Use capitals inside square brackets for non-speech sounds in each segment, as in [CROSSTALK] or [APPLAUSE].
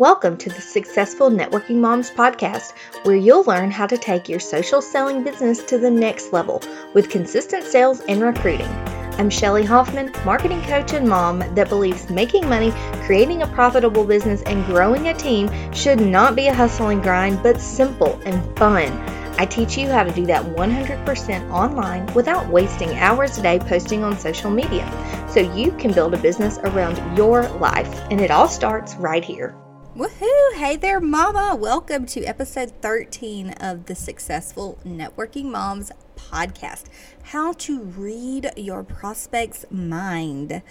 Welcome to the Successful Networking Moms podcast, where you'll learn how to take your social selling business to the next level with consistent sales and recruiting. I'm Shelly Hoffman, marketing coach and mom that believes making money, creating a profitable business, and growing a team should not be a hustle and grind, but simple and fun. I teach you how to do that 100% online without wasting hours a day posting on social media so you can build a business around your life. And it all starts right here. Woohoo! Hey there, Mama! Welcome to episode 13 of the Successful Networking Moms podcast. How to read your prospect's mind.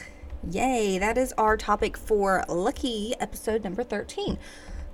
Yay, that is our topic for lucky episode number 13.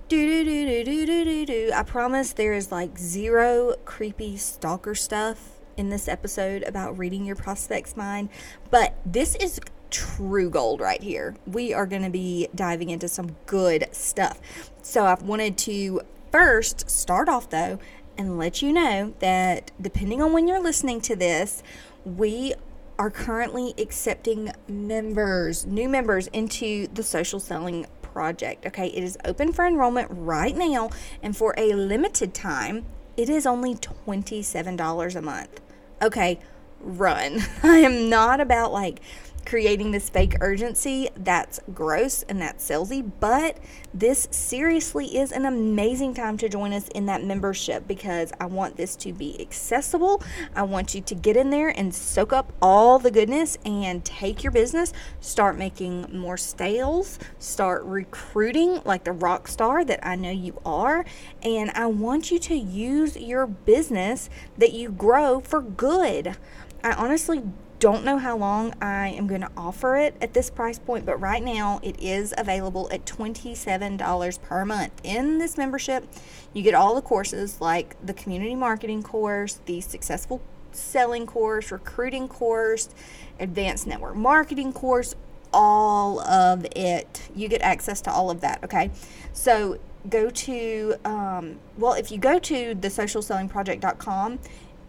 Do do do do do do do do. I promise there is like zero creepy stalker stuff in this episode about reading your prospect's mind, but this is true gold right here. We are going to be diving into some good stuff. So, I've wanted to first start off though and let you know that depending on when you're listening to this, we are currently accepting members, new members into the social selling project. Okay, it is open for enrollment right now, and for a limited time, it is only $27 a month. Okay, run. [LAUGHS] I am not about like creating this fake urgency. That's gross and that's salesy, but this seriously is an amazing time to join us in that membership because I want this to be accessible. I want you to get in there and soak up all the goodness and take your business, start making more sales, start recruiting like the rock star that I know you are. And I want you to use your business that you grow for good. I honestly don't know how long I am going to offer it at this price point, but right now it is available at $27 per month. In this membership, you get all the courses like the community marketing course, the successful selling course, recruiting course, advanced network marketing course, all of it. You get access to all of that, okay? So go to, um, well, if you go to the socialsellingproject.com,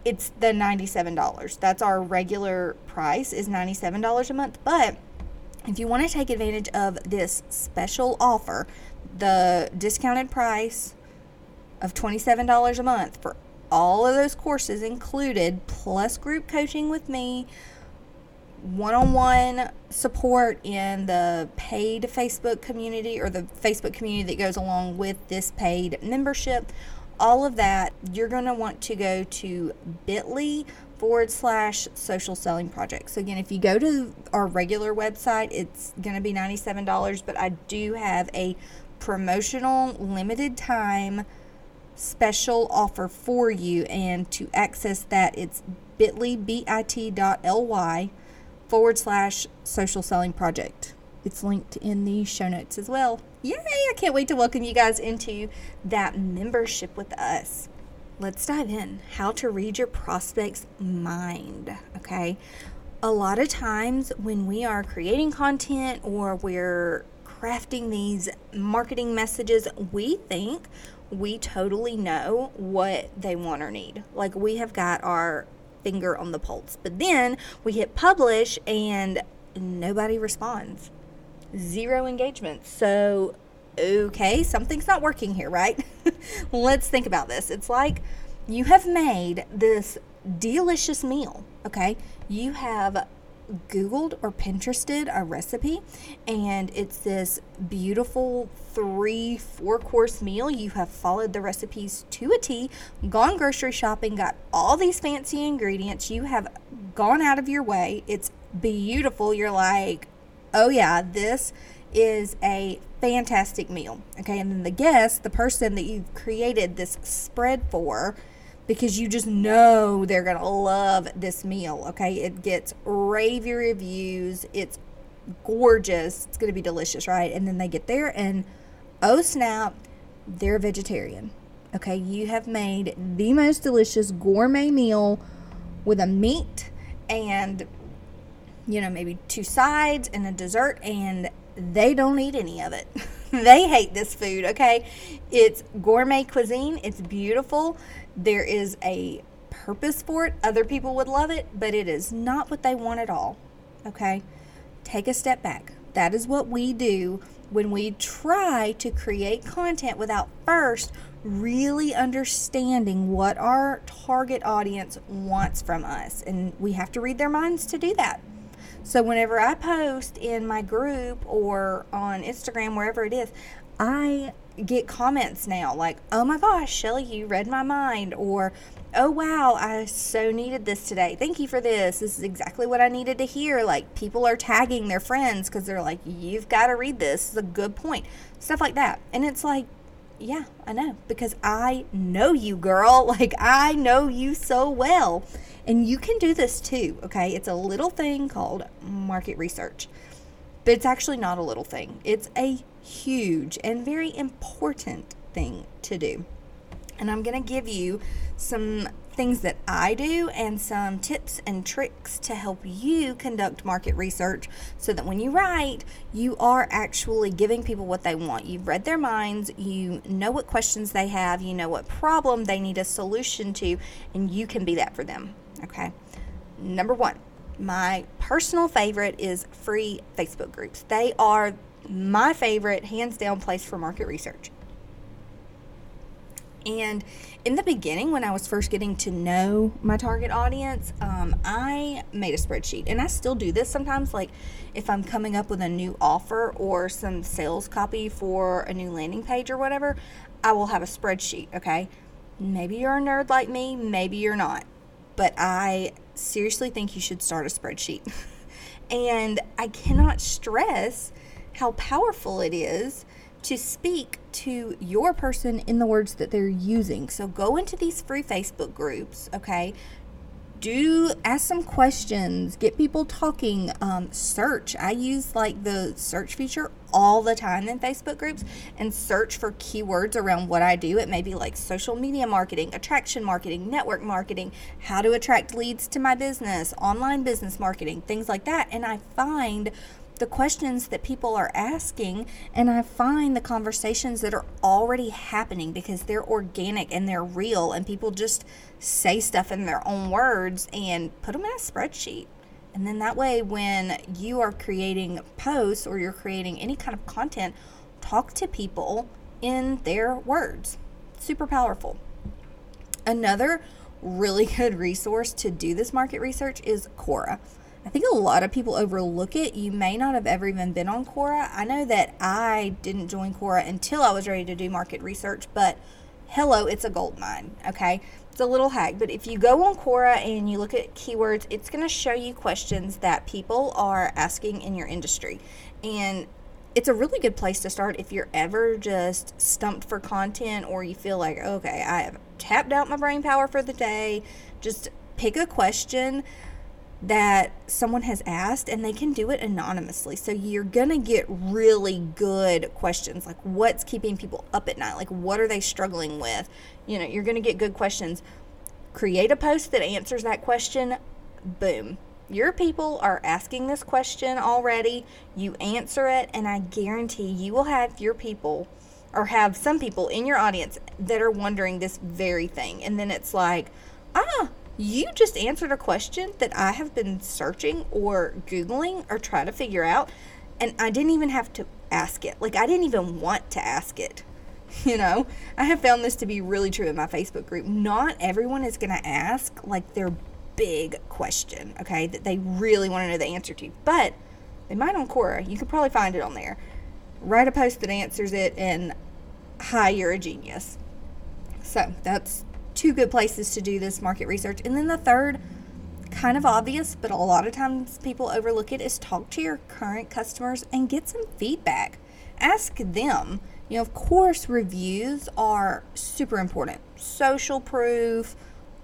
it's the $97. That's our regular price is $97 a month, but if you want to take advantage of this special offer, the discounted price of $27 a month for all of those courses included, plus group coaching with me, one on one support in the paid Facebook community or the Facebook community that goes along with this paid membership, all of that, you're going to want to go to bit.ly forward slash social selling project. So, again, if you go to our regular website, it's going to be $97, but I do have a promotional limited time special offer for you. And to access that, it's bit.ly, bit.ly forward slash social selling project. It's linked in the show notes as well. Yay! I can't wait to welcome you guys into that membership with us. Let's dive in. How to read your prospect's mind. Okay. A lot of times when we are creating content or we're crafting these marketing messages, we think we totally know what they want or need. Like we have got our finger on the pulse. But then we hit publish and nobody responds zero engagement. So, okay, something's not working here, right? [LAUGHS] Let's think about this. It's like you have made this delicious meal, okay? You have Googled or Pinterested a recipe, and it's this beautiful three, four course meal. You have followed the recipes to a T, gone grocery shopping, got all these fancy ingredients. You have gone out of your way. It's beautiful. You're like, oh yeah, this is a fantastic meal. Okay, and then the guest, the person that you've created this spread for, because you just know they're gonna love this meal. Okay, it gets ravey reviews. It's gorgeous. It's gonna be delicious, right? And then they get there, and oh snap, they're vegetarian. Okay, you have made the most delicious gourmet meal with a meat and you know, maybe two sides and a dessert, and they don't eat any of it. [LAUGHS] they hate this food, okay? It's gourmet cuisine, it's beautiful. There is a purpose for it. Other people would love it, but it is not what they want at all, okay? Take a step back. That is what we do when we try to create content without first really understanding what our target audience wants from us. And we have to read their minds to do that. So, whenever I post in my group or on Instagram, wherever it is, I get comments now like, oh my gosh, Shelly, you read my mind, or oh wow, I so needed this today. Thank you for this. This is exactly what I needed to hear. Like, people are tagging their friends because they're like, you've got to read this. It's a good point. Stuff like that. And it's like, yeah, I know because I know you, girl. [LAUGHS] Like, I know you so well. And you can do this too, okay? It's a little thing called market research, but it's actually not a little thing. It's a huge and very important thing to do. And I'm going to give you some things that I do and some tips and tricks to help you conduct market research so that when you write, you are actually giving people what they want. You've read their minds, you know what questions they have, you know what problem they need a solution to, and you can be that for them. Okay. Number one, my personal favorite is free Facebook groups. They are my favorite, hands down, place for market research. And in the beginning, when I was first getting to know my target audience, um, I made a spreadsheet. And I still do this sometimes. Like if I'm coming up with a new offer or some sales copy for a new landing page or whatever, I will have a spreadsheet. Okay. Maybe you're a nerd like me, maybe you're not. But I seriously think you should start a spreadsheet. [LAUGHS] and I cannot stress how powerful it is to speak to your person in the words that they're using. So go into these free Facebook groups, okay? Do ask some questions, get people talking, um, search. I use like the search feature all the time in Facebook groups and search for keywords around what I do. It may be like social media marketing, attraction marketing, network marketing, how to attract leads to my business, online business marketing, things like that. And I find the questions that people are asking and I find the conversations that are already happening because they're organic and they're real and people just say stuff in their own words and put them in a spreadsheet. And then that way, when you are creating posts or you're creating any kind of content, talk to people in their words. Super powerful. Another really [LAUGHS] good resource to do this market research is Quora. I think a lot of people overlook it. You may not have ever even been on Quora. I know that I didn't join Quora until I was ready to do market research, but hello, it's a gold mine, okay? It's a little hack, but if you go on Quora and you look at keywords, it's going to show you questions that people are asking in your industry. And it's a really good place to start if you're ever just stumped for content or you feel like, okay, I have tapped out my brain power for the day. Just pick a question that someone has asked and they can do it anonymously. So you're going to get really good questions like what's keeping people up at night? Like what are they struggling with? You know, you're going to get good questions. Create a post that answers that question. Boom. Your people are asking this question already. You answer it, and I guarantee you will have your people or have some people in your audience that are wondering this very thing. And then it's like, ah, you just answered a question that I have been searching or Googling or trying to figure out, and I didn't even have to ask it. Like, I didn't even want to ask it. [LAUGHS] You know, I have found this to be really true in my Facebook group. Not everyone is going to ask like their big question, okay, that they really want to know the answer to, but they might on Quora. You could probably find it on there. Write a post that answers it, and hi, you're a genius. So that's two good places to do this market research. And then the third, kind of obvious, but a lot of times people overlook it, is talk to your current customers and get some feedback. Ask them. You know, of course, reviews are super important, social proof,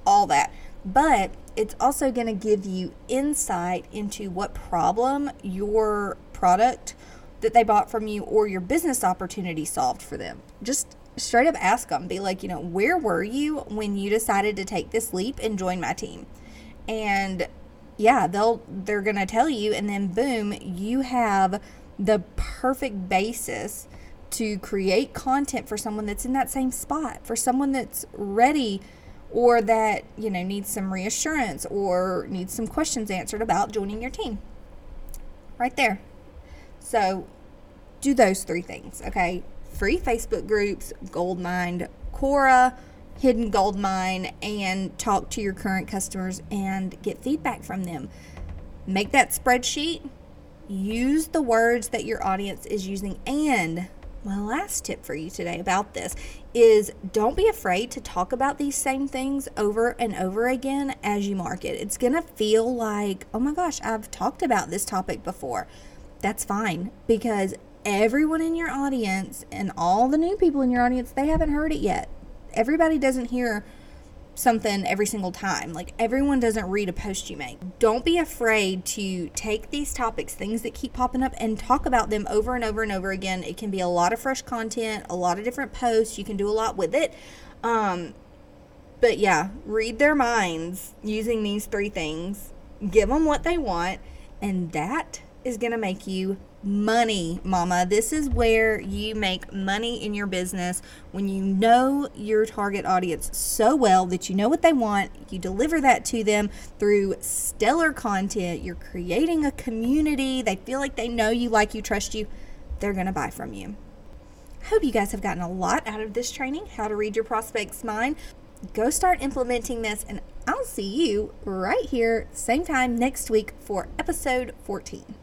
all that. But it's also going to give you insight into what problem your product that they bought from you or your business opportunity solved for them. Just straight up ask them be like you know where were you when you decided to take this leap and join my team? And yeah they'll they're gonna tell you and then boom you have the perfect basis to create content for someone that's in that same spot for someone that's ready or that you know needs some reassurance or needs some questions answered about joining your team. Right there. So do those three things, okay? Free Facebook groups, Goldmine, Quora, Hidden Gold Mine, and talk to your current customers and get feedback from them. Make that spreadsheet. Use the words that your audience is using. And my last tip for you today about this is don't be afraid to talk about these same things over and over again as you market. It's going to feel like, oh my gosh, I've talked about this topic before. That's fine because everyone in your audience and all the new people in your audience, they haven't heard it yet. Everybody doesn't hear something every single time. Like everyone doesn't read a post you make. Don't be afraid to take these topics, things that keep popping up, and talk about them over and over and over again. It can be a lot of fresh content, a lot of different posts. You can do a lot with it. Um, but yeah, read their minds using these three things, give them what they want, and that is going to make you money, mama. This is where you make money in your business when you know your target audience so well that you know what they want. You deliver that to them through stellar content. You're creating a community. They feel like they know you, like you, trust you. They're going to buy from you. Hope you guys have gotten a lot out of this training, how to read your prospect's mind. Go start implementing this, and I'll see you right here, same time next week for episode 14.